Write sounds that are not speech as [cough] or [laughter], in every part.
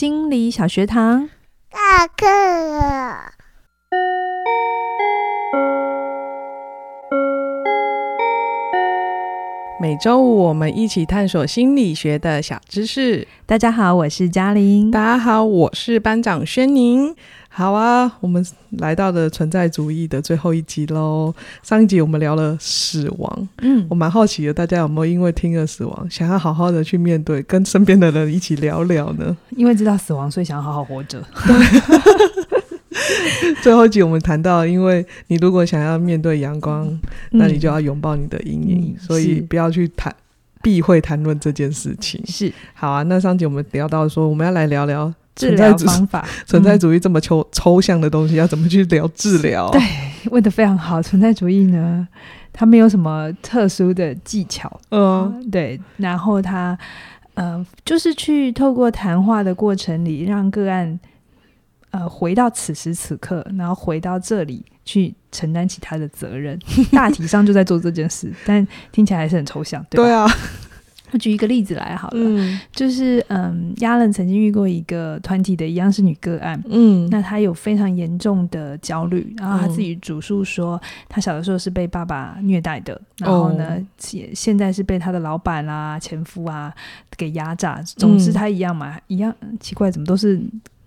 心理小学堂，下课了。每周五我们一起探索心理学的小知识。大家好，我是嘉玲。大家好，我是班长轩宁。好啊，我们来到了存在主义的最后一集喽。上一集我们聊了死亡，嗯，我蛮好奇的，大家有没有因为听了死亡，想要好好的去面对，跟身边的人一起聊聊呢？因为知道死亡，所以想要好好活着。[laughs] [laughs] 最后一集我们谈到，因为你如果想要面对阳光，嗯、那你就要拥抱你的阴影，嗯、所以不要去谈避讳谈论这件事情。是，好啊。那上集我们聊到说，我们要来聊聊。治疗方法，[laughs] 存在主义这么抽、嗯、抽象的东西，要怎么去聊治疗？对，问的非常好。存在主义呢，他没有什么特殊的技巧，嗯，嗯，对。然后他，呃，就是去透过谈话的过程里，让个案，呃，回到此时此刻，然后回到这里去承担起他的责任。[laughs] 大体上就在做这件事，[laughs] 但听起来还是很抽象，对吧？对啊。[laughs] 我举一个例子来好了，嗯、就是嗯，亚伦曾经遇过一个团体的一样是女个案，嗯，那她有非常严重的焦虑，然后她自己主诉说，她小的时候是被爸爸虐待的，然后呢，现现在是被她的老板啊、前夫啊给压榨，总之她一样嘛，嗯、一样奇怪，怎么都是。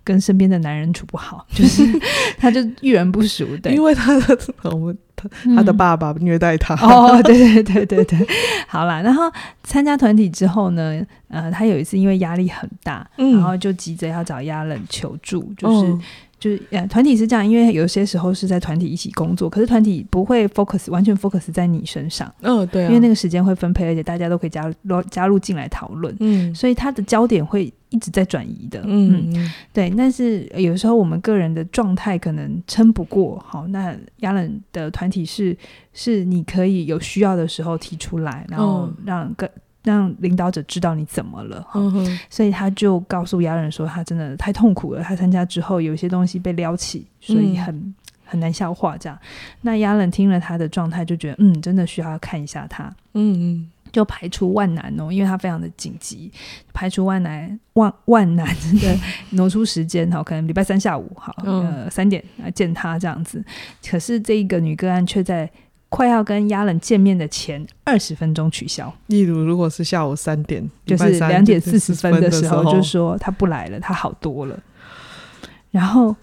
跟身边的男人处不好，就是 [laughs] 他就遇人不淑，对，因为他的 [laughs] 我们他他的爸爸虐待他。嗯、哦，对对对对对，好啦，然后参加团体之后呢，呃，他有一次因为压力很大，嗯、然后就急着要找亚冷求助，就是。哦就是呃，团体是这样，因为有些时候是在团体一起工作，可是团体不会 focus 完全 focus 在你身上。嗯、哦，对、啊，因为那个时间会分配，而且大家都可以加入加入进来讨论。嗯，所以他的焦点会一直在转移的。嗯，嗯，对。但是有时候我们个人的状态可能撑不过，好，那亚伦的团体是是你可以有需要的时候提出来，然后让个。让领导者知道你怎么了，嗯、所以他就告诉亚伦说，他真的太痛苦了。他参加之后，有些东西被撩起，所以很、嗯、很难消化。这样，那亚伦听了他的状态，就觉得嗯，真的需要看一下他。嗯嗯，就排除万难哦，因为他非常的紧急，排除万难万万难的挪出时间哈，可能礼拜三下午好呃三点来见他这样子。可是这一个女个案却在。快要跟亚伦见面的前二十分钟取消。例如，如果是下午三点，就是两点四十分的时候，就说他不来了，他好多了。然后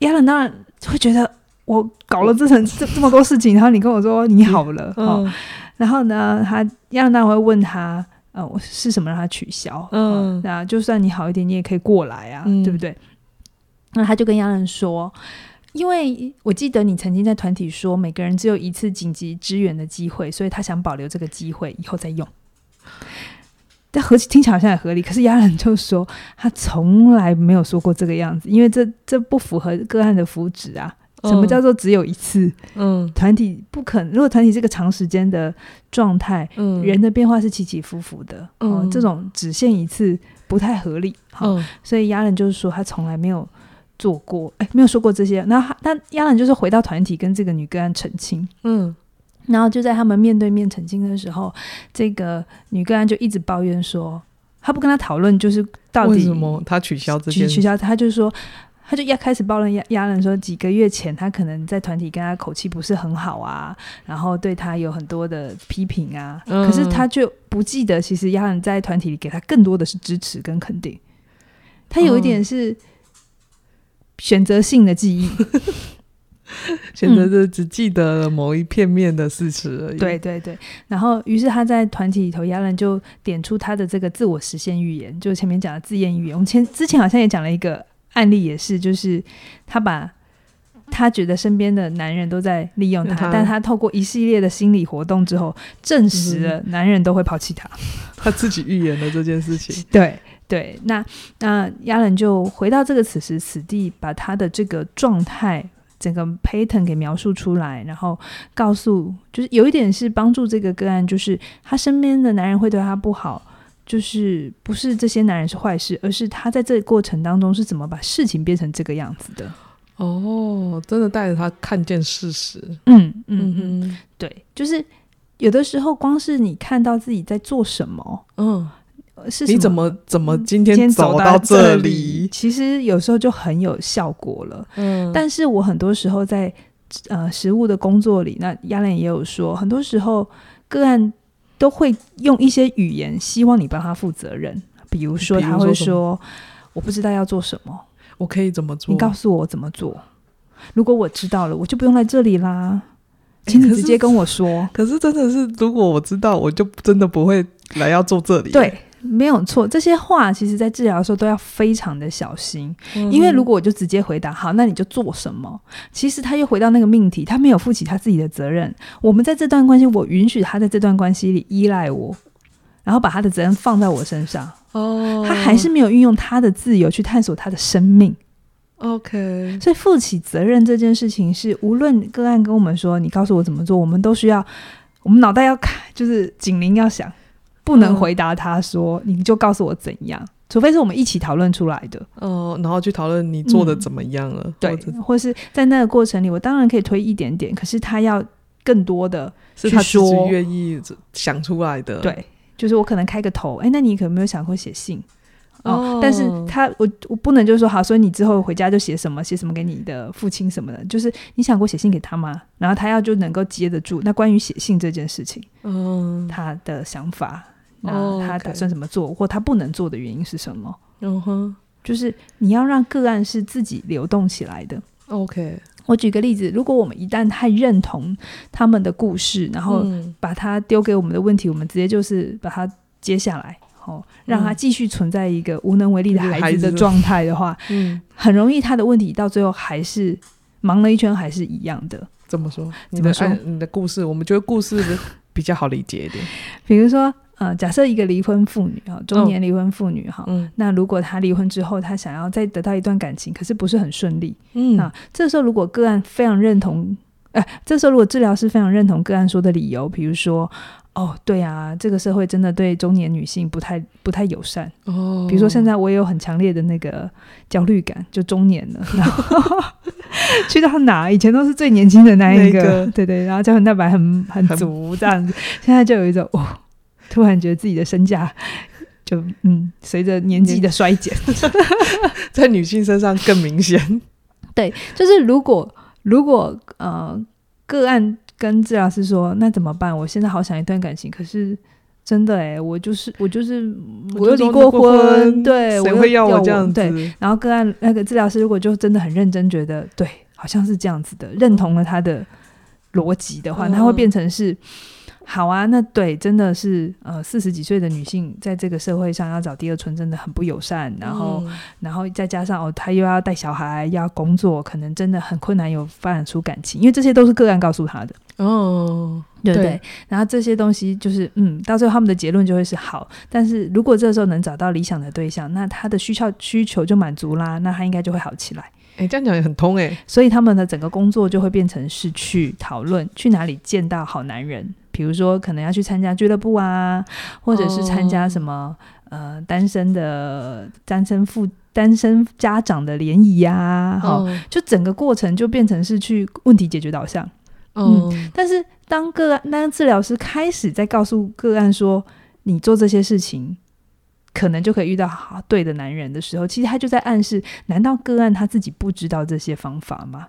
亚伦当然会觉得我搞了这层这这么多事情，然后你跟我说你好了，嗯哦、然后呢，他亚伦当然会问他，呃，我是什么让他取消？嗯，那、哦、就算你好一点，你也可以过来啊，嗯、对不对？那他就跟亚伦说。因为我记得你曾经在团体说，每个人只有一次紧急支援的机会，所以他想保留这个机会以后再用。但合听起来好像也合理，可是亚人就说他从来没有说过这个样子，因为这这不符合个案的福祉啊。什么叫做只有一次？嗯，团体不可能。如果团体是个长时间的状态，嗯，人的变化是起起伏伏的，嗯、哦，这种只限一次不太合理。好，嗯、所以亚人就是说他从来没有。做过哎，没有说过这些。然后，但亚伦就是回到团体跟这个女个案澄清，嗯，然后就在他们面对面澄清的时候，这个女个案就一直抱怨说，他不跟他讨论，就是到底为什么他取消这些取消，他就说，他就一开始抱怨亚亚伦说，几个月前他可能在团体跟他口气不是很好啊，然后对他有很多的批评啊，嗯、可是他就不记得，其实亚伦在团体里给他更多的是支持跟肯定，他有一点是。嗯选择性的记忆，[laughs] 选择的只记得了某一片面的事实而已。对对对，然后于是他在团体里头，亚兰就点出他的这个自我实现预言，就前面讲的自验预言。我们前之前好像也讲了一个案例，也是就是他把他觉得身边的男人都在利用他，他但他透过一系列的心理活动之后，证实了男人都会抛弃他。他自己预言了这件事情。[laughs] 对。对，那那亚伦就回到这个此时此地，把他的这个状态整个 pattern 给描述出来，然后告诉，就是有一点是帮助这个个案，就是他身边的男人会对他不好，就是不是这些男人是坏事，而是他在这个过程当中是怎么把事情变成这个样子的。哦，真的带着他看见事实。嗯嗯嗯，嗯对，就是有的时候光是你看到自己在做什么，嗯。是你怎么怎么今天走到这里？其实有时候就很有效果了。嗯，但是我很多时候在呃实务的工作里，那亚兰也有说，很多时候个案都会用一些语言，希望你帮他负责任。比如说，他会说：“我不知道要做什么，我可以怎么做？你告诉我怎么做。如果我知道了，我就不用来这里啦。请你直接跟我说。欸”可是真的是，如果我知道，我就真的不会来要做这里。对。没有错，这些话其实在治疗的时候都要非常的小心，嗯、因为如果我就直接回答好，那你就做什么？其实他又回到那个命题，他没有负起他自己的责任。我们在这段关系，我允许他在这段关系里依赖我，然后把他的责任放在我身上。哦，他还是没有运用他的自由去探索他的生命。OK，所以负起责任这件事情是，无论个案跟我们说，你告诉我怎么做，我们都需要，我们脑袋要开，就是警铃要响。不能回答他说，嗯、你就告诉我怎样，除非是我们一起讨论出来的。哦、呃，然后去讨论你做的怎么样了。嗯、对，或是在那个过程里，我当然可以推一点点，可是他要更多的是他愿意想出来的。对，就是我可能开个头，哎，那你可有没有想过写信？哦，但是他我我不能就是说好，所以你之后回家就写什么写什么给你的父亲什么的，就是你想过写信给他吗？然后他要就能够接得住。那关于写信这件事情，嗯，他的想法。那他打算怎么做，oh. 或他不能做的原因是什么？嗯哼、uh-huh. 就是你要让个案是自己流动起来的。OK，我举个例子，如果我们一旦太认同他们的故事，然后把他丢给我们的问题，嗯、我们直接就是把它接下来，哦，让他继续存在一个无能为力的孩子的状态的话，[laughs] 嗯，很容易他的问题到最后还是忙了一圈，还是一样的。怎么说？你的说你的故事，我们觉得故事比较好理解一点。[laughs] 比如说。呃，假设一个离婚妇女哈，中年离婚妇女哈，那如果她离婚之后，她想要再得到一段感情，可是不是很顺利，嗯，那这时候如果个案非常认同，哎、呃，这时候如果治疗师非常认同个案说的理由，比如说，哦，对啊，这个社会真的对中年女性不太不太友善，哦，比如说现在我也有很强烈的那个焦虑感，就中年了，[laughs] 然后去到哪以前都是最年轻的那一个，那个、对对，然后胶原蛋白很很足这样子，现在就有一种哦。突然觉得自己的身价 [laughs] 就嗯，随着年纪的衰减，[laughs] 在女性身上更明显。[laughs] 对，就是如果如果呃个案跟治疗师说，那怎么办？我现在好想一段感情，可是真的哎，我就是我就是我又离过婚，对，谁会要我这样子？对，然后个案那个治疗师如果就真的很认真，觉得对，好像是这样子的，认同了他的逻辑的话，那、嗯、会变成是。好啊，那对，真的是呃，四十几岁的女性在这个社会上要找第二春真的很不友善，然后，嗯、然后再加上哦，她又要带小孩，要工作，可能真的很困难，有发展出感情，因为这些都是个案告诉她的哦，对不对？对，然后这些东西就是嗯，到最后他们的结论就会是好，但是如果这时候能找到理想的对象，那他的需求需求就满足啦，那他应该就会好起来。哎，这样讲也很通哎，所以他们的整个工作就会变成是去讨论去哪里见到好男人。比如说，可能要去参加俱乐部啊，或者是参加什么、oh. 呃单身的单身父单身家长的联谊呀，哈，oh. 就整个过程就变成是去问题解决导向。Oh. 嗯，但是当个案当治疗师开始在告诉个案说，你做这些事情可能就可以遇到好对的男人的时候，其实他就在暗示：难道个案他自己不知道这些方法吗？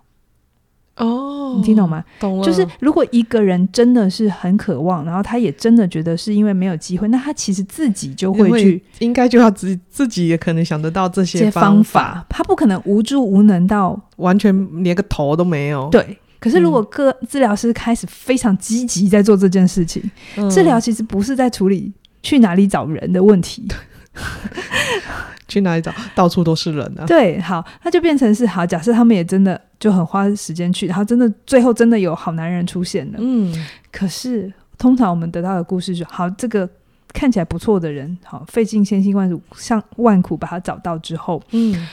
哦，oh, 你听懂吗？懂了。就是如果一个人真的是很渴望，然后他也真的觉得是因为没有机会，那他其实自己就会去，应该就要自己自己也可能想得到这些方法。他不可能无助无能到完全连个头都没有。对。可是如果个治疗师开始非常积极在做这件事情，嗯、治疗其实不是在处理去哪里找人的问题。[laughs] [laughs] 去哪里找？到处都是人啊！对，好，那就变成是好。假设他们也真的就很花时间去，然后真的最后真的有好男人出现了。嗯，可是通常我们得到的故事就好，这个看起来不错的人，好，费尽千辛万苦，像万苦把他找到之后，嗯，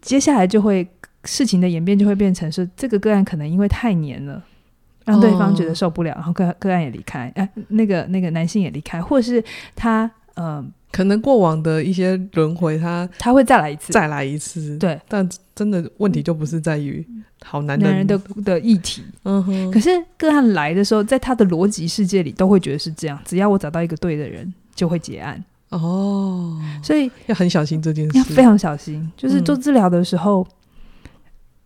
接下来就会事情的演变就会变成是这个个案可能因为太黏了，让对方觉得受不了，哦、然后个个案也离开，哎，那个那个男性也离开，或者是他嗯。呃可能过往的一些轮回，他他会再来一次，再来一次。对，但真的问题就不是在于好男人，男人的的议题。嗯哼。可是个案来的时候，在他的逻辑世界里，都会觉得是这样：只要我找到一个对的人，就会结案。哦，所以要很小心这件事，要非常小心。就是做治疗的时候，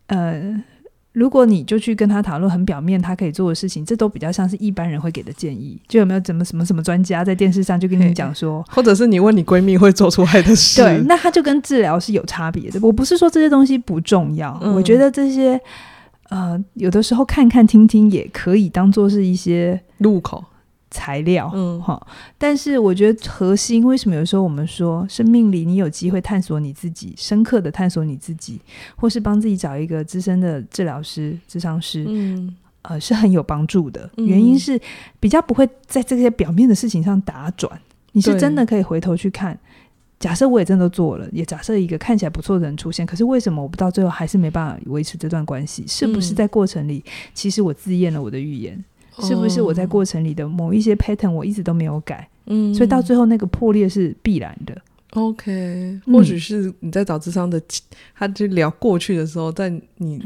嗯、呃。如果你就去跟他讨论很表面他可以做的事情，这都比较像是一般人会给的建议。就有没有怎么什么什么专家在电视上就跟你讲说，[laughs] 或者是你问你闺蜜会做出来的事，对，那他就跟治疗是有差别的。我不是说这些东西不重要，嗯、我觉得这些呃有的时候看看听听也可以当做是一些入口。材料，嗯，好，但是我觉得核心为什么有时候我们说生命里你有机会探索你自己，深刻的探索你自己，或是帮自己找一个资深的治疗师、智商师，嗯，呃，是很有帮助的。嗯、原因是比较不会在这些表面的事情上打转，你是真的可以回头去看。假设我也真的做了，也假设一个看起来不错的人出现，可是为什么我不到最后还是没办法维持这段关系？是不是在过程里，其实我自验了我的预言？是不是我在过程里的某一些 pattern 我一直都没有改，嗯，所以到最后那个破裂是必然的。OK，或许是你在找智商的，他就聊过去的时候，在你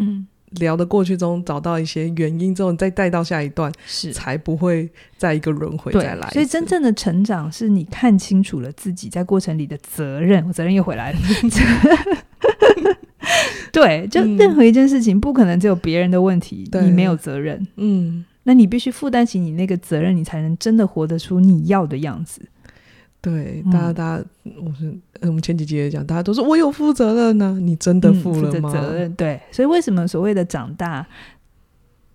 聊的过去中找到一些原因之后，你再带到下一段，是才不会再一个轮回再来。所以真正的成长是你看清楚了自己在过程里的责任，我责任又回来了。[laughs] 对，就任何一件事情不可能只有别人的问题，你没有责任。嗯。那你必须负担起你那个责任，你才能真的活得出你要的样子。对，大家，大家，我是我们前几集也讲，大家都说我有负责任呢，你真的负了吗？负责任，对。所以为什么所谓的长大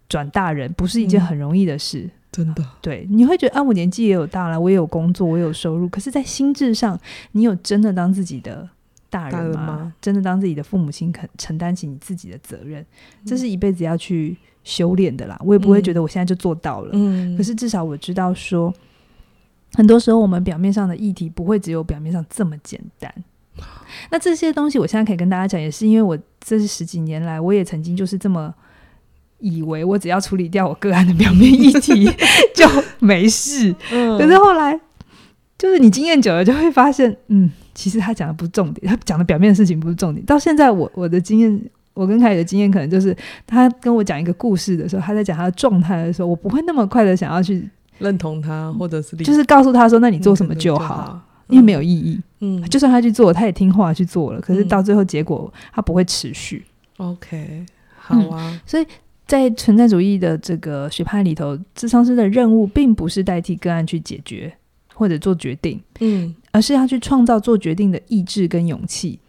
转大人不是一件很容易的事？真的，对，你会觉得啊，我年纪也有大了，我也有工作，我有收入，可是，在心智上，你有真的当自己的大人吗？真的当自己的父母亲，肯承担起你自己的责任？这是一辈子要去。修炼的啦，我也不会觉得我现在就做到了。嗯，可是至少我知道说，很多时候我们表面上的议题不会只有表面上这么简单。那这些东西我现在可以跟大家讲，也是因为我这是十几年来，我也曾经就是这么以为，我只要处理掉我个案的表面议题 [laughs] 就没事。嗯，可是后来就是你经验久了，就会发现，嗯，其实他讲的不是重点，他 [laughs] 讲的表面的事情不是重点。到现在我我的经验。我跟凯宇的经验可能就是，他跟我讲一个故事的时候，他在讲他的状态的时候，我不会那么快的想要去认同他，或者是就是告诉他说，那你做什么就好，因为没有意义。嗯，就算他去做，他也听话去做了，可是到最后结果他不会持续。OK，好啊。嗯，所以在存在主义的这个学派里头，智商师的任务并不是代替个案去解决或者做决定，嗯，而是要去创造做决定的意志跟勇气。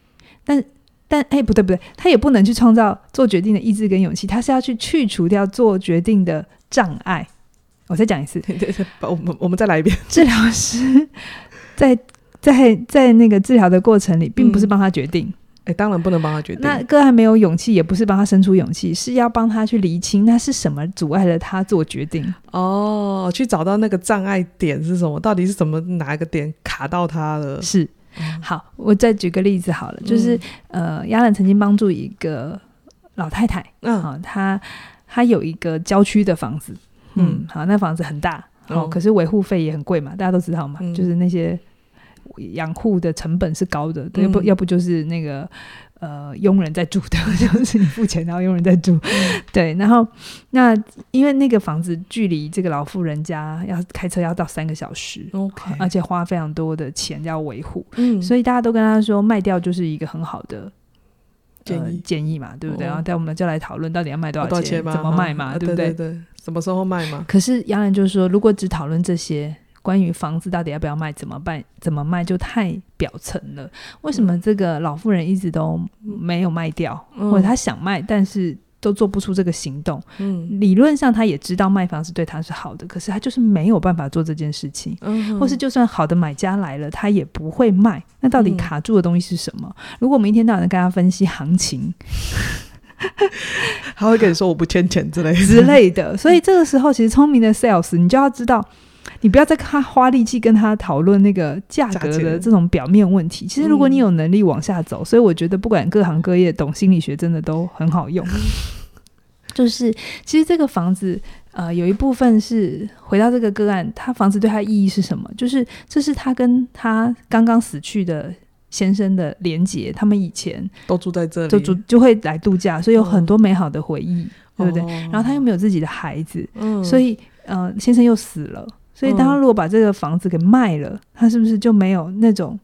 但但哎，不对不对，他也不能去创造做决定的意志跟勇气，他是要去去除掉做决定的障碍。我再讲一次，对对对，我们我们再来一遍。治疗师 [laughs] 在在在那个治疗的过程里，并不是帮他决定。哎、嗯，当然不能帮他决定。那哥还没有勇气，也不是帮他生出勇气，是要帮他去厘清那是什么阻碍了他做决定。哦，去找到那个障碍点是什么？到底是什么？哪一个点卡到他了？是。好，我再举个例子好了，就是、嗯、呃，亚兰曾经帮助一个老太太，嗯，好，她她有一个郊区的房子，嗯，好，那房子很大，哦，可是维护费也很贵嘛，大家都知道嘛，嗯、就是那些养护的成本是高的，要不、嗯、要不就是那个。呃，佣人在住的，[laughs] 就是你付钱，然后佣人在住。嗯、对，然后那因为那个房子距离这个老妇人家要开车要到三个小时，OK，而且花非常多的钱要维护，嗯，所以大家都跟他说卖掉就是一个很好的建议、呃、建议嘛，对不对？哦、然后待我们就来讨论到底要卖多少钱，多少钱怎么卖嘛，啊、对不对？对对对，什么时候卖嘛？可是杨澜就是说，如果只讨论这些。关于房子到底要不要卖，怎么办？怎么卖就太表层了。为什么这个老妇人一直都没有卖掉，嗯、或者她想卖，但是都做不出这个行动？嗯，理论上她也知道卖房子对她是好的，可是她就是没有办法做这件事情。嗯，或是就算好的买家来了，她也不会卖。那到底卡住的东西是什么？嗯、如果我们一天到晚跟他分析行情，[laughs] 他会跟你说我不欠钱之类的之类的。所以这个时候，其实聪明的 sales，你就要知道。你不要再跟他花力气跟他讨论那个价格的这种表面问题。其实，如果你有能力往下走，嗯、所以我觉得不管各行各业懂心理学，真的都很好用。[laughs] 就是，其实这个房子，呃，有一部分是回到这个个案，他房子对他意义是什么？就是这是他跟他刚刚死去的先生的连结，他们以前都住在这里，就住就会来度假，所以有很多美好的回忆，嗯、对不对？哦、然后他又没有自己的孩子，嗯、所以呃，先生又死了。所以当他如果把这个房子给卖了，他是不是就没有那种？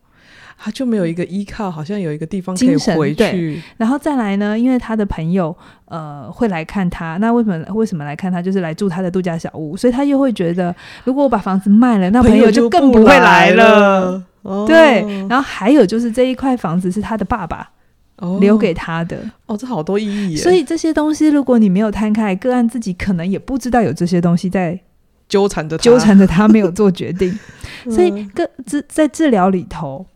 他就没有一个依靠，好像有一个地方可以回去。然后再来呢，因为他的朋友呃会来看他，那为什么为什么来看他？就是来住他的度假小屋，所以他又会觉得，如果我把房子卖了，那朋友就更不会来了。哦、对，然后还有就是这一块房子是他的爸爸留给他的。哦，这好多意义。所以这些东西，如果你没有摊开，个案自己可能也不知道有这些东西在纠缠着纠缠着他，没有做决定。[laughs] 所以个治在治疗里头。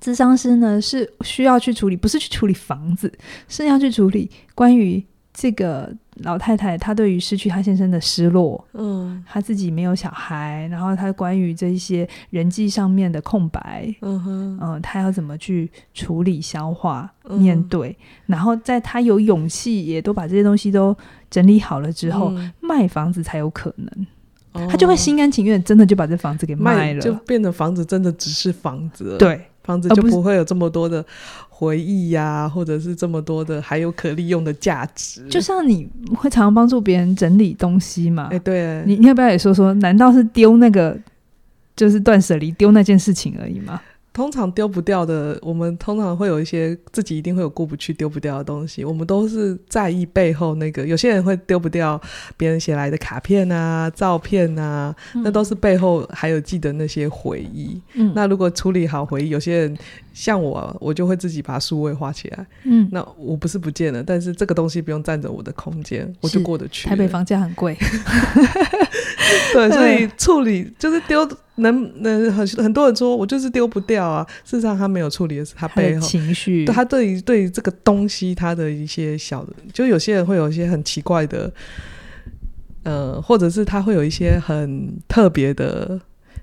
咨商师呢是需要去处理，不是去处理房子，是要去处理关于这个老太太她对于失去她先生的失落，嗯，她自己没有小孩，然后她关于这一些人际上面的空白，嗯哼，嗯，她要怎么去处理、消化、面对，嗯、然后在她有勇气，也都把这些东西都整理好了之后，嗯、卖房子才有可能，她、哦、就会心甘情愿，真的就把这房子给卖了，卖就变成房子真的只是房子了，对。房子就不会有这么多的回忆呀、啊，或者是这么多的还有可利用的价值。就像你会常常帮助别人整理东西嘛？哎，对，你你要不要也说说？难道是丢那个就是断舍离丢那件事情而已吗？通常丢不掉的，我们通常会有一些自己一定会有过不去、丢不掉的东西。我们都是在意背后那个，有些人会丢不掉别人写来的卡片啊、照片啊，嗯、那都是背后还有记得那些回忆。嗯，那如果处理好回忆，有些人像我，我就会自己把数位画起来。嗯，那我不是不见了，但是这个东西不用占着我的空间，我就过得去。台北房价很贵，[laughs] 对，所以处理就是丢。能能很很多人说我就是丢不掉啊，事实上他没有处理的是他背后情绪，他对于对于这个东西他的一些小的，就有些人会有一些很奇怪的，呃，或者是他会有一些很特别的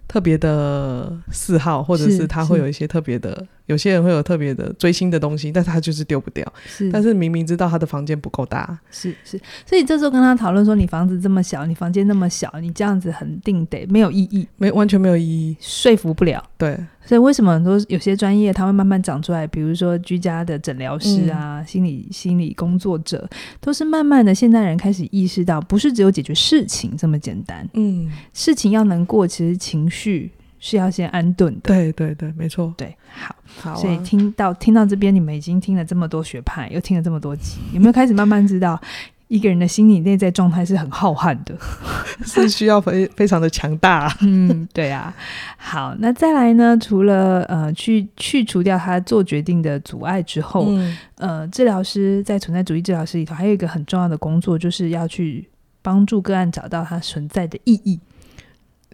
特别的嗜好，或者是他会有一些特别的。有些人会有特别的追星的东西，但是他就是丢不掉。是，但是明明知道他的房间不够大。是是，所以这时候跟他讨论说，你房子这么小，你房间那么小，你这样子很定得没有意义，没完全没有意义，说服不了。对，所以为什么很多有些专业它会慢慢长出来？比如说居家的诊疗师啊，嗯、心理心理工作者，都是慢慢的现代人开始意识到，不是只有解决事情这么简单。嗯，事情要能过，其实情绪。是要先安顿的，对对对，没错，对，好，好、啊，所以听到听到这边，你们已经听了这么多学派，又听了这么多集，有没有开始慢慢知道一个人的心理内在状态是很浩瀚的，[laughs] 是需要非非常的强大、啊？嗯，对啊。好，那再来呢？除了呃去去除掉他做决定的阻碍之后，嗯、呃，治疗师在存在主义治疗师里头还有一个很重要的工作，就是要去帮助个案找到他存在的意义。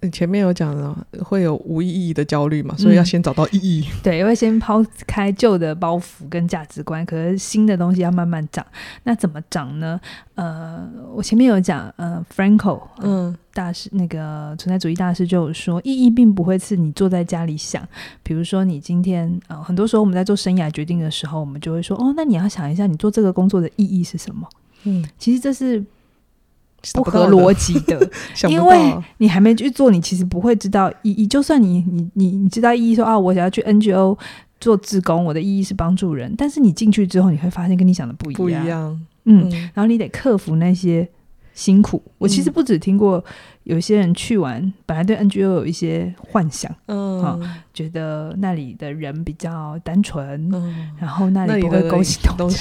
前面有讲了，会有无意义的焦虑嘛，所以要先找到意义。嗯、[laughs] 对，会先抛开旧的包袱跟价值观，可是新的东西要慢慢长。那怎么长呢？呃，我前面有讲，呃，Franco，嗯，大师那个存在主义大师就有说，意义并不会是你坐在家里想。比如说，你今天，呃，很多时候我们在做生涯决定的时候，我们就会说，哦，那你要想一下，你做这个工作的意义是什么？嗯，其实这是。不合逻辑的，[laughs] 因为你还没去做，你其实不会知道意义。就算你你你你知道意义说，说啊，我想要去 NGO 做志工，我的意义是帮助人。但是你进去之后，你会发现跟你想的不一样。不一样，嗯，嗯，然后你得克服那些辛苦。我其实不止听过有些人去完，本来对 NGO 有一些幻想，嗯，哦，觉得那里的人比较单纯，嗯，然后那里不会勾心斗角。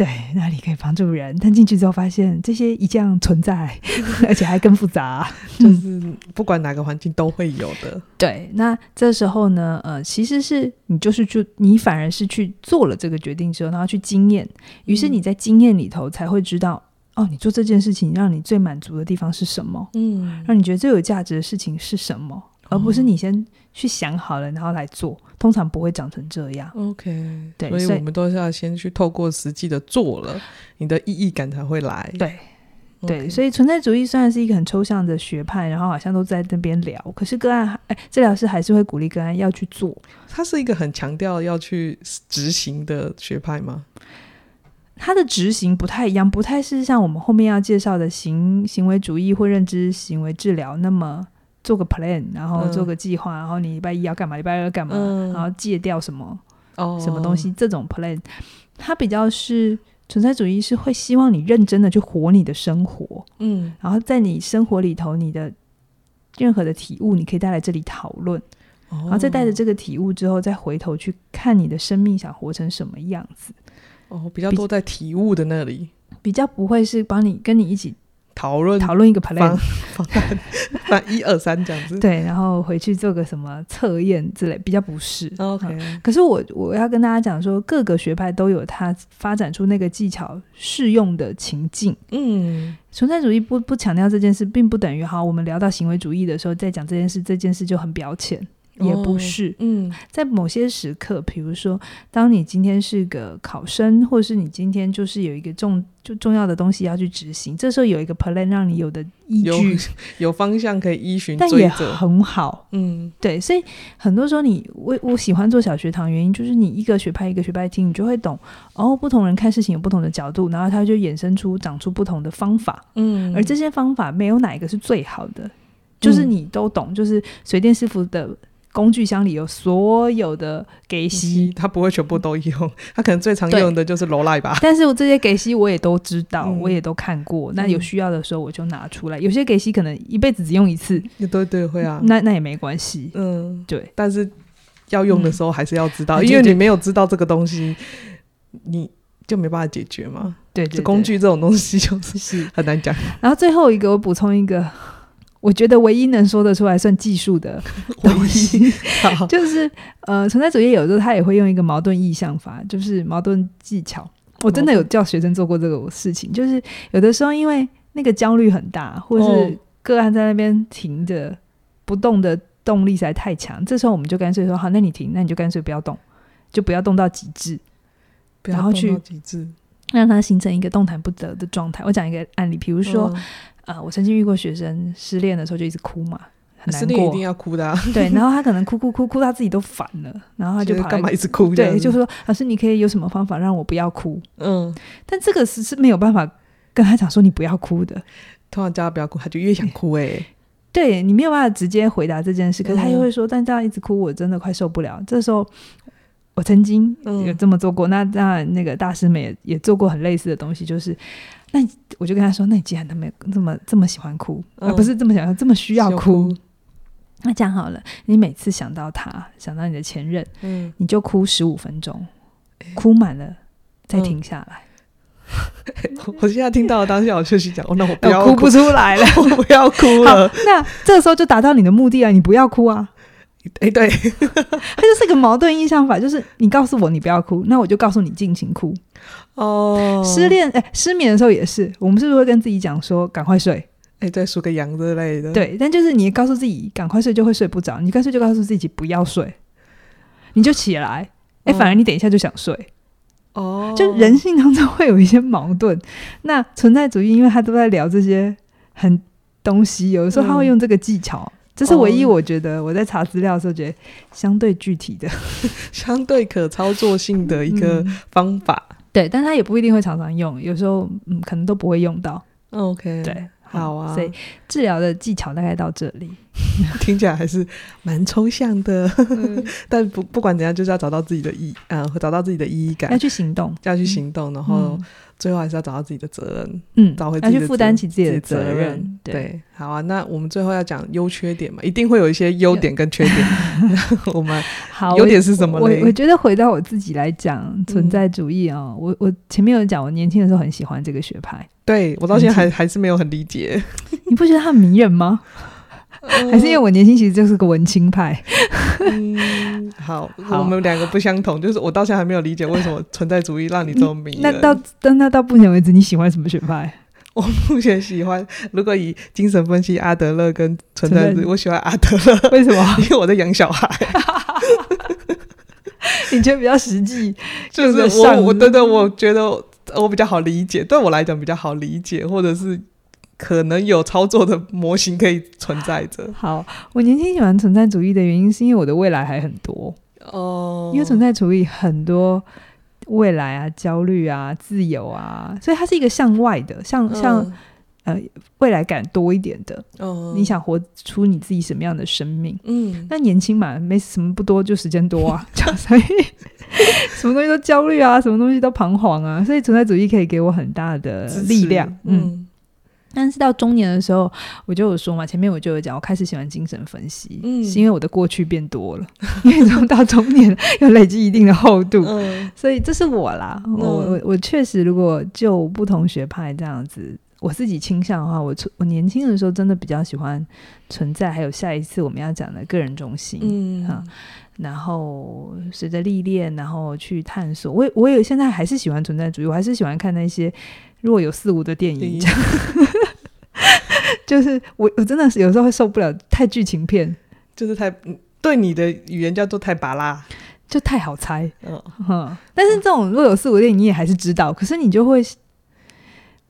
对，那里可以帮助人，但进去之后发现这些一样存在，[laughs] 而且还更复杂，[laughs] 就是不管哪个环境都会有的。对，那这时候呢，呃，其实是你就是去，你反而是去做了这个决定之后，然后去经验，于是你在经验里头才会知道，嗯、哦，你做这件事情让你最满足的地方是什么？嗯，让你觉得最有价值的事情是什么？而不是你先去想好了，然后来做，通常不会长成这样。OK，对，所以我们都是要先去透过实际的做了，你的意义感才会来。对，对，所以存在主义虽然是一个很抽象的学派，然后好像都在那边聊，可是个案，哎，治疗师还是会鼓励个案要去做。他是一个很强调要去执行的学派吗？他的执行不太一样，不太是像我们后面要介绍的行行为主义或认知行为治疗那么。做个 plan，然后做个计划，嗯、然后你礼拜一要干嘛，礼拜二要干嘛，嗯、然后戒掉什么，哦、什么东西，这种 plan，它比较是存在主义，是会希望你认真的去活你的生活，嗯，然后在你生活里头，你的任何的体悟，你可以带来这里讨论，哦、然后再带着这个体悟之后，再回头去看你的生命想活成什么样子。哦，比较多在体悟的那里，比，比较不会是帮你跟你一起。讨论讨论一个 plan，[laughs] 方案，那一二三这样子。对，然后回去做个什么测验之类，比较不是。OK，嗯，可是我我要跟大家讲说，各个学派都有它发展出那个技巧适用的情境。嗯，存在主义不不强调这件事，并不等于好。我们聊到行为主义的时候，再讲这件事，这件事就很表浅。也不是，嗯，在某些时刻，比如说，当你今天是个考生，或者是你今天就是有一个重就重要的东西要去执行，这时候有一个 plan 让你有的依据，有，有方向可以依循，但也很好，嗯，对，所以很多时候你我我喜欢做小学堂，原因就是你一个学派一个学派听，你就会懂，哦，不同人看事情有不同的角度，然后它就衍生出长出不同的方法，嗯，而这些方法没有哪一个是最好的，就是你都懂，嗯、就是水电师傅的。工具箱里有所有的给息，他不会全部都用，他可能最常用的就是罗赖吧。但是我这些给息我也都知道，嗯、我也都看过。那有需要的时候我就拿出来。嗯、有些给息可能一辈子只用一次，对对会啊。那那也没关系，嗯，对。但是要用的时候还是要知道，嗯、因为你没有知道这个东西，你就没办法解决嘛。对，对，对，工具这种东西就是很难讲。然后最后一个，我补充一个。我觉得唯一能说得出来算技术的 [laughs] 东西，就是呃，存在主义有时候他也会用一个矛盾意象法，就是矛盾技巧。我真的有叫学生做过这个事情，就是有的时候因为那个焦虑很大，或是个案在那边停着不动的动力实在太强，这时候我们就干脆说好，那你停，那你就干脆不要动，就不要动到极致，然后去极致让它形成一个动弹不得的状态。我讲一个案例，比如说。啊、呃，我曾经遇过学生失恋的时候就一直哭嘛，很难过，失恋一定要哭的、啊。[laughs] 对，然后他可能哭哭哭哭到自己都烦了，然后他就干嘛一直哭？对，就说老师，你可以有什么方法让我不要哭？嗯，但这个是是没有办法跟他讲说你不要哭的。通常叫他不要哭，他就越想哭哎、欸。[laughs] 对，你没有办法直接回答这件事，可是他又会说，嗯、但这样一直哭，我真的快受不了。这时候我曾经有这么做过，嗯、那当然那个大师们也也做过很类似的东西，就是。那我就跟他说：“那你既然他们这么这么喜欢哭，而、不是这么想要这么需要哭，哭那这样好了，你每次想到他，想到你的前任，嗯，你就哭十五分钟，哭满了再停下来。嗯” [laughs] 我现在听到了当下，我确实讲：“哦，那我不要哭，哭不出来了，[laughs] 我不要哭了。”那这个时候就达到你的目的了，你不要哭啊。哎，欸、对，[laughs] 它就是个矛盾印象法，就是你告诉我你不要哭，那我就告诉你尽情哭。哦，失恋哎、欸，失眠的时候也是，我们是不是会跟自己讲说赶快睡？哎、欸，对，数个羊之类的。对，但就是你告诉自己赶快睡，就会睡不着。你干脆就告诉自己不要睡，你就起来。哎、欸，反而你等一下就想睡。哦，就人性当中会有一些矛盾。那存在主义，因为他都在聊这些很东西，有的时候他会用这个技巧。嗯这是唯一我觉得我在查资料的时候觉得相对具体的、[laughs] 相对可操作性的一个方法。嗯、对，但他也不一定会常常用，有时候嗯可能都不会用到。OK，对，好啊。所以治疗的技巧大概到这里，[laughs] 听起来还是蛮抽象的。嗯、[laughs] 但不不管怎样，就是要找到自己的意，嗯，找到自己的意义感，要去行动，要去行动，然后。嗯最后还是要找到自己的责任，嗯，找回自己负担起自己的责任。对，对，好啊，那我们最后要讲优缺点嘛，一定会有一些优点跟缺点。[laughs] 我们好，优点是什么呢？我我觉得回到我自己来讲，存在主义啊、哦，我我前面有讲，我年轻的时候很喜欢这个学派，对我到现在还还是没有很理解。[laughs] 你不觉得他很迷人吗？[laughs] 还是因为我年轻其实就是个文青派。嗯，好，好，我们两个不相同，就是我到现在还没有理解为什么存在主义让你这么迷。那到但那到目前为止，你喜欢什么学派？[laughs] 我目前喜欢，如果以精神分析，阿德勒跟存在主义，我喜欢阿德勒。[laughs] 为什么？因为我在养小孩。你觉得比较实际？就是我，我对对我觉得我比较好理解，对我来讲比较好理解，或者是。可能有操作的模型可以存在着。[laughs] 好，我年轻喜欢存在主义的原因，是因为我的未来还很多哦。因为存在主义很多未来啊、焦虑啊、自由啊，所以它是一个向外的，像、嗯、像呃未来感多一点的。哦、嗯，你想活出你自己什么样的生命？嗯，那年轻嘛，没什么不多，就时间多啊，[laughs] 所以什么东西都焦虑啊，什么东西都彷徨啊，所以存在主义可以给我很大的力量。嗯。但是到中年的时候，我就有说嘛，前面我就有讲，我开始喜欢精神分析，嗯，是因为我的过去变多了，[laughs] 因为从到中年要累积一定的厚度，嗯，所以这是我啦。嗯、我我我确实，如果就不同学派这样子，我自己倾向的话，我我年轻的时候真的比较喜欢存在，还有下一次我们要讲的个人中心，嗯，啊、然后随着历练，然后去探索。我我也现在还是喜欢存在主义，我还是喜欢看那些。若有似无的电影，[laughs] 就是我我真的是有时候会受不了太剧情片，就是太对你的语言叫做太拔拉，就太好猜。嗯。哼，但是这种若有似无的电影你也还是知道，可是你就会，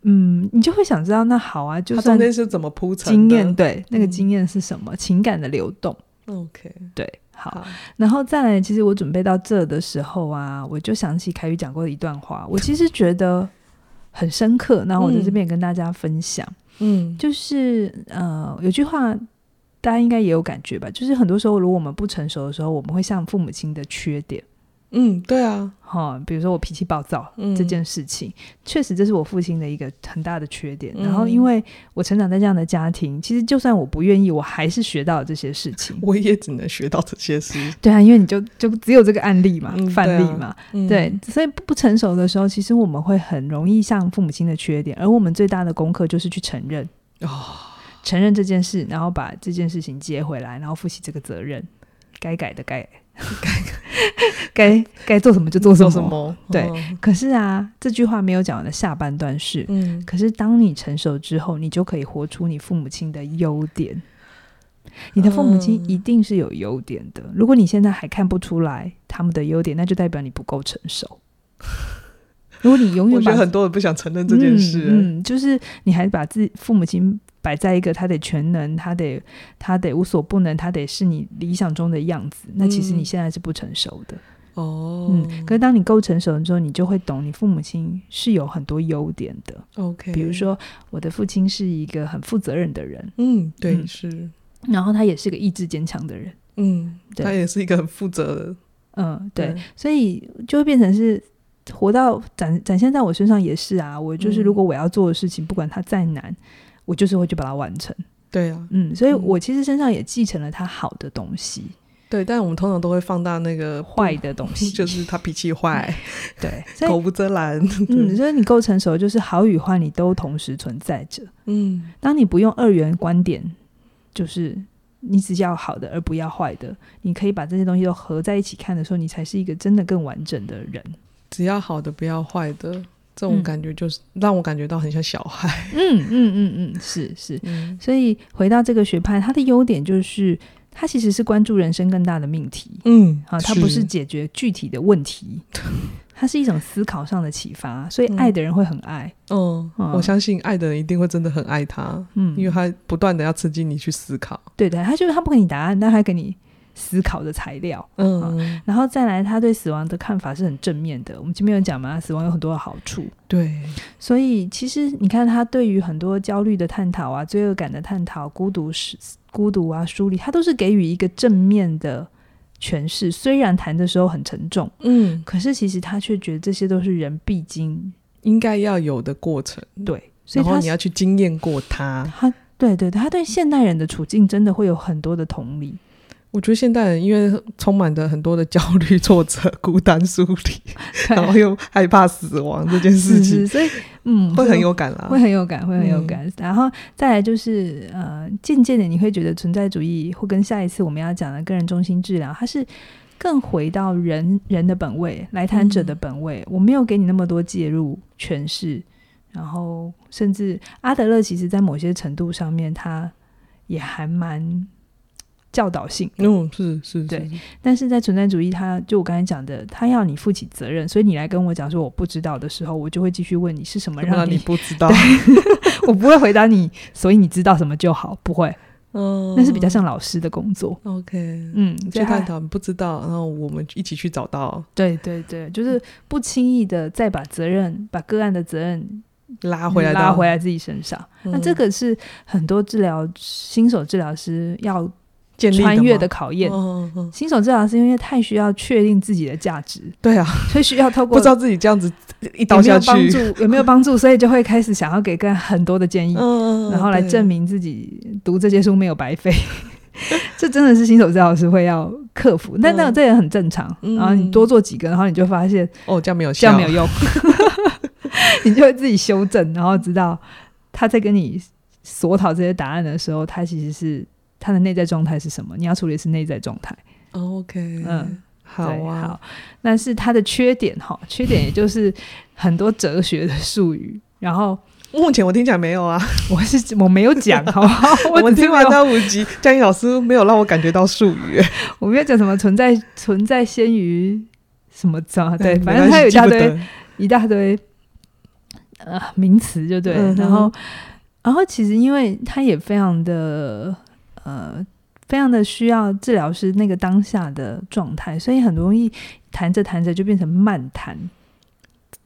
嗯，你就会想知道那好啊，就算中间是怎么铺陈经验，对那个经验是什么，嗯、情感的流动。OK，对，好，好，然后再来，其实我准备到这的时候啊，我就想起凯宇讲过的一段话，我其实觉得。很深刻，然后我在这边也跟大家分享，嗯，就是呃，有句话大家应该也有感觉吧，就是很多时候如果我们不成熟的时候，我们会像父母亲的缺点。嗯，对啊，哈，比如说我脾气暴躁，嗯，这件事情，确实这是我父亲的一个很大的缺点。嗯，然后因为我成长在这样的家庭，其实就算我不愿意，我还是学到了这些事情。[laughs] 我也只能学到这些事。对啊，因为你就就只有这个案例嘛，嗯，范例嘛，嗯，对，所以不成熟的时候，其实我们会很容易像父母亲的缺点，而我们最大的功课就是去承认，哦，承认这件事，然后把这件事情接回来，然后负起这个责任，该改的 [laughs] 该。该该做什么就做什么，什么对、哦。可是啊，这句话没有讲完的下半段是，嗯，可是当你成熟之后，你就可以活出你父母亲的优点。你的父母亲一定是有优点的，嗯，如果你现在还看不出来他们的优点，那就代表你不够成熟。如果你永远，我觉得很多人不想承认这件事，嗯，嗯，就是你还把自己父母亲。摆在一个他得全能，他得他得无所不能，他得是你理想中的样子。那其实你现在是不成熟的哦。嗯，可是当你够成熟了之后，你就会懂你父母亲是有很多优点的。OK，比如说我的父亲是一个很负责任的人。嗯，对，嗯、是。然后他也是个意志坚强的人。嗯，他也是一个很负责的。嗯，对，所以就会变成是活到展展现在我身上也是啊。我就是如果我要做的事情，嗯、不管它再难。我就是会去把它完成，对啊，嗯，所以我其实身上也继承了他好的东西，对，但我们通常都会放大那个坏的东 [laughs] 西，就是他脾气坏，[laughs] 对，[laughs] 口无遮拦，嗯，所以你够成熟，就是好与坏你都同时存在着，嗯，当你不用二元观点，就是你只要好的而不要坏的，你可以把这些东西都合在一起看的时候，你才是一个真的更完整的人，只要好的不要坏的。这种感觉就是让我感觉到很像小孩。嗯嗯嗯嗯，是是、嗯。所以回到这个学派，它的优点就是它其实是关注人生更大的命题。嗯，啊，它不是解决具体的问题，[laughs] 它是一种思考上的启发。所以爱的人会很爱。嗯，嗯，我相信爱的人一定会真的很爱他。嗯，因为他不断的要刺激你去思考。对的，他就是他不给你答案，但他给你。思考的材料，嗯、啊，然后再来，他对死亡的看法是很正面的。我们前面有讲嘛，死亡有很多的好处，对，所以其实你看他对于很多焦虑的探讨啊、罪恶感的探讨、孤独是孤独啊、疏离，他都是给予一个正面的诠释。虽然谈的时候很沉重，嗯，可是其实他却觉得这些都是人必经、应该要有的过程，对，所以他你要去经验过他，他对对对，他对现代人的处境真的会有很多的同理。我觉得现代人因为充满着很多的焦虑、[laughs] 挫折、孤单、疏离，然后又害怕死亡这件事情，所以嗯，会很有感啦，会很有感，会很有感。嗯、然后再来就是呃，渐渐的你会觉得存在主义会跟下一次我们要讲的个人中心治疗，它是更回到人人的本位，来谈者的本位、嗯。我没有给你那么多介入诠释，然后甚至阿德勒其实在某些程度上面，他也还蛮。教导性，嗯，是是，对，但是在存在主义，他就我刚才讲的，他要你负起责任，所以你来跟我讲说我不知道的时候，我就会继续问你是什么让你，你不知道，[laughs] 我不会回答你，所以你知道什么就好，不会，嗯，那是比较像老师的工作，OK，嗯，去探讨不知道，然后我们一起去找到，对对对，就是不轻易的再把责任，把个案的责任拉回来，拉回来自己身上，嗯，那这个是很多治疗新手治疗师要。穿越的考验，哦哦、新手治疗师因为太需要确定自己的价值，对啊，所以需要透过不知道自己这样子一刀下去有没有帮助？有没有帮助？所以就会开始想要给个很多的建议，嗯、然后来证明自己读这些书没有白费。[laughs] 这真的是新手治疗师会要克服，但那这也很正常。嗯、然后你多做几个，然后你就发现哦，这样没有效，这样没有用，[laughs] 你就会自己修正，然后知道他在跟你索讨这些答案的时候，他其实是他的内在状态是什么？你要处理是内在状态。OK，嗯，好啊，好，但是他的缺点哈，缺点也就是很多哲学的术语，然后。目前我听起来没有啊，[laughs] 我是我没有讲，好不好？[laughs] 我们听完那五集，江一老师没有让我感觉到术语，[laughs] 我没有讲什么存在存在先于什么对，反正他有一大堆一大堆呃名词，就对。嗯、然后，然后其实因为他也非常的呃，非常的需要治疗师那个当下的状态，所以很容易谈着谈着就变成慢谈。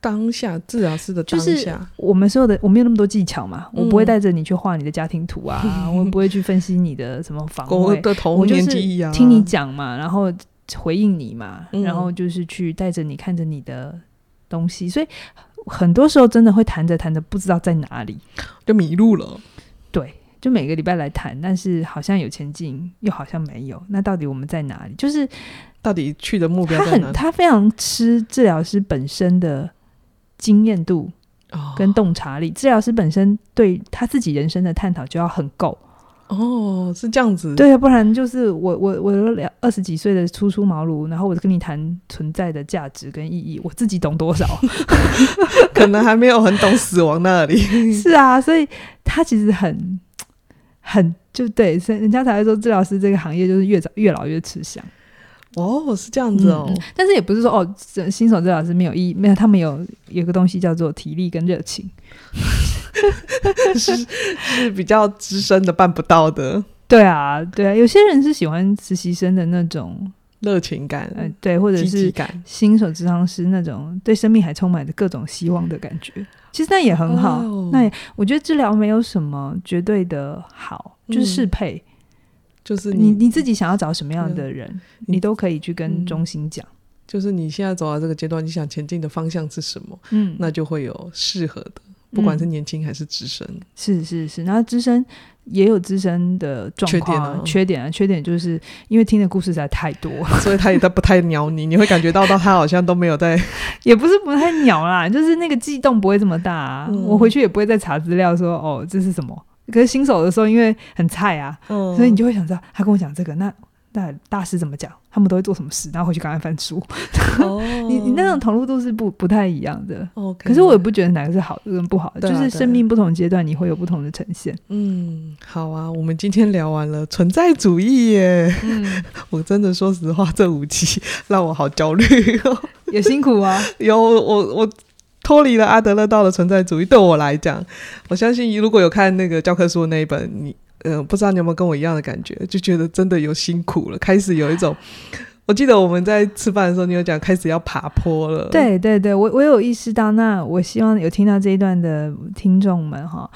当下治疗师的当下，就是我们所有的我没有那么多技巧嘛，嗯、我不会带着你去画你的家庭图啊，嗯、我不会 [laughs] 去分析你的什么房位的童年记忆啊，听你讲嘛，然后回应你嘛，嗯、然后就是去带着你看着你的东西，所以很多时候真的会谈着谈着不知道在哪里，就迷路了。对，就每个礼拜来谈，但是好像有前进，又好像没有，那到底我们在哪里？就是到底去的目标？他很，他非常吃治疗师本身的。经验度跟洞察力，治疗师本身对他自己人生的探讨就要很够哦，是这样子，对啊，不然就是我我我两二十几岁的初出茅庐，然后我跟你谈存在的价值跟意义，我自己懂多少？[laughs] 可能还没有很懂死亡那里。[laughs] 是啊，所以他其实很很就对，所以人家才会说治疗师这个行业就是越早越老越吃香。哦，是这样子哦，嗯、但是也不是说哦，新手治疗师没有意义，没有，他们有有个东西叫做体力跟热情，[laughs] 是是比较资深的办不到的。对啊，对啊，有些人是喜欢实习生的那种热情感，嗯、呃，对，或者是新手咨商师那种对生命还充满着各种希望的感觉。其实那也很好，哦、那也我觉得治疗没有什么绝对的好，就是适配。嗯就是你你自己想要找什么样的人，你都可以去跟中心讲。就是你现在走到这个阶段，你想前进的方向是什么？嗯，那就会有适合的，不管是年轻还是资深。是是是，然后资深也有资深的状况，缺点啊，缺点啊，缺点就是因为听的故事实在太多，[laughs] 所以他也在不太鸟你，你会感觉到到他好像都没有在，[laughs] 也不是不太鸟啦，就是那个悸动不会这么大啊。我回去也不会再查资料说哦，这是什么。可是新手的时候，因为很菜啊，嗯、所以你就会想知道他跟我讲这个，那那大师怎么讲？他们都会做什么事？然后回去赶快翻书。哦、[laughs] 你你那种投入度是不不太一样的。Okay, 可是我也不觉得哪个是好的跟不好的，就是生命不同阶段你会有不同的呈现。嗯，好啊，我们今天聊完了存在主义耶。嗯，[laughs] 我真的说实话，这五期让我好焦虑哦，[laughs] 也辛苦啊。有我我。我脱离了阿德勒道的存在主义，对我来讲，我相信如果有看那个教科书的那一本，你呃，不知道你有没有跟我一样的感觉，就觉得真的有辛苦了，开始有一种，我记得我们在吃饭的时候，你有讲开始要爬坡了。对对对，我我有意识到，那我希望有听到这一段的听众们哈，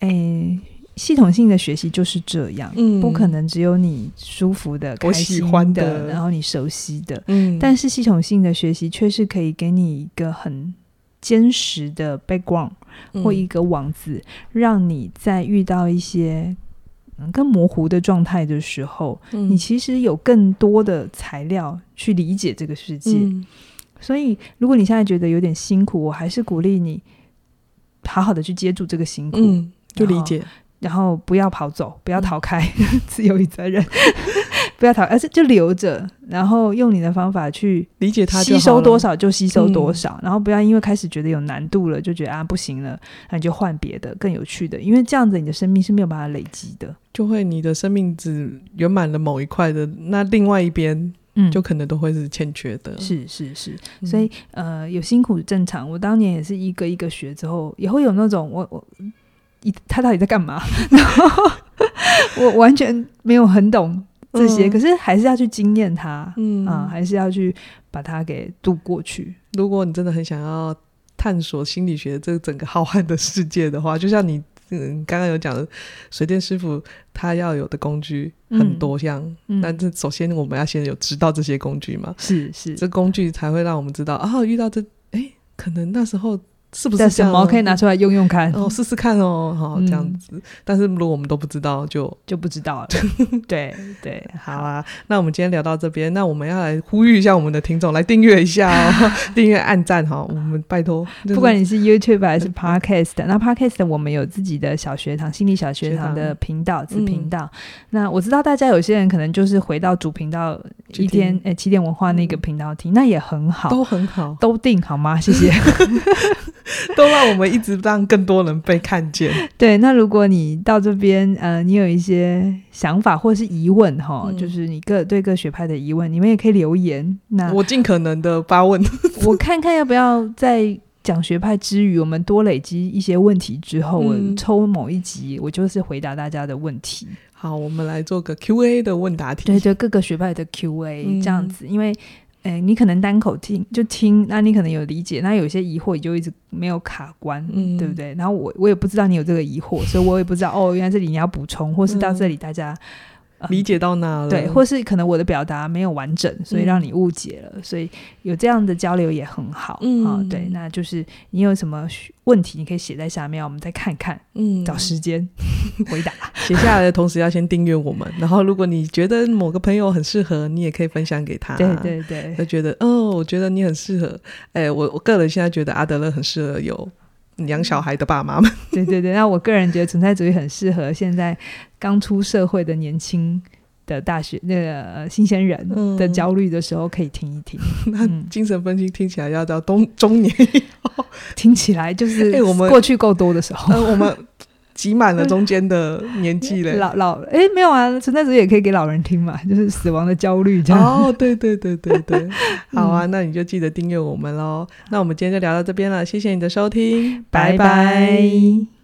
诶，系统性的学习就是这样，嗯，不可能只有你舒服的、我喜欢的，然后你熟悉的，嗯，但是系统性的学习却是可以给你一个很。坚实的 background 或一个网子，嗯、让你在遇到一些更模糊的状态的时候，嗯、你其实有更多的材料去理解这个世界。嗯、所以，如果你现在觉得有点辛苦，我还是鼓励你好好的去接住这个辛苦，嗯、就理解。然后不要跑走，不要逃开，[laughs] 嗯、自由与责任，不要逃，而是就留着，然后用你的方法去理解它，吸收多少就吸收多少，嗯、然后不要因为开始觉得有难度了，就觉得啊不行了，那你就换别的更有趣的，因为这样子你的生命是没有办法累积的，就会你的生命只圆满了某一块的，那另外一边，嗯，就可能都会是欠缺的，嗯、是是。是，所以呃有辛苦正常，我当年也是一个一个学之后，也会有那种我我。他到底在干嘛？然后我完全没有很懂这些，嗯、可是还是要去经验它，嗯啊，还是要去把它给渡过去。如果你真的很想要探索心理学这整个浩瀚的世界的话，就像你嗯刚刚有讲的，水电师傅他要有的工具很多样，嗯、但是首先我们要先有知道这些工具嘛，是是，这工具才会让我们知道啊，遇到这。可能那时候。是不是什么可以拿出来用用看？哦，试试看哦，好这样子。嗯、但是如果我们都不知道，就就不知道了。[laughs] 对对，好啊。那我们今天聊到这边，那我们要来呼吁一下我们的听众来订阅一下哦，[laughs] 订阅按赞哈。我们拜托，就是、不管你是 YouTube 还是 Podcast，那 Podcast 我们有自己的小学堂、心理小学堂的频道、子频道。嗯、那我知道大家有些人可能就是回到主频道一天，哎，起点文化那个频道听，嗯、那也很好，都很好，都订好吗？谢谢。[laughs] [laughs] 都让我们一直让更多人被看见。[laughs] 对，那如果你到这边，呃，你有一些想法或是疑问，哈、嗯，就是你各对各学派的疑问，你们也可以留言。那我尽可能的发问，[laughs] 我看看要不要在讲学派之余，我们多累积一些问题之后，嗯、我抽某一集，我就是回答大家的问题。好，我们来做个 Q&A 的问答题，对，就各个学派的 Q&A、嗯、这样子，因为。哎，你可能单口听就听，那你可能有理解，那有些疑惑你就一直没有卡关，嗯、对不对？然后我我也不知道你有这个疑惑，所以我也不知道哦，原来这里你要补充，或是到这里大家。理解到哪了？对，或是可能我的表达没有完整，所以让你误解了。嗯、所以有这样的交流也很好。嗯、哦，对，那就是你有什么问题，你可以写在下面，我们再看看。嗯，找时间 [laughs] 回答。写下来的同时要先订阅我们，然后如果你觉得某个朋友很适合，你也可以分享给他。对对对，他觉得哦，我觉得你很适合。哎，我我个人现在觉得阿德勒很适合有养小孩的爸妈们。[laughs] 对对对，那我个人觉得存在主义很适合现在。刚出社会的年轻的大学那个新鲜人的焦虑的时候，可以听一听。[laughs] 嗯、那精神分析听起来要到中中年以后，[laughs] 听起来就是我们过去够多的时候，欸、我们挤满了中间的年纪 [laughs] 了。老老哎、欸，没有啊，存在主义也可以给老人听嘛，[laughs] 就是死亡的焦虑这样。哦，对对对对对，[laughs] 好啊，那你就记得订阅我们喽。那我们今天就聊到这边了，谢谢你的收听，拜拜。拜拜。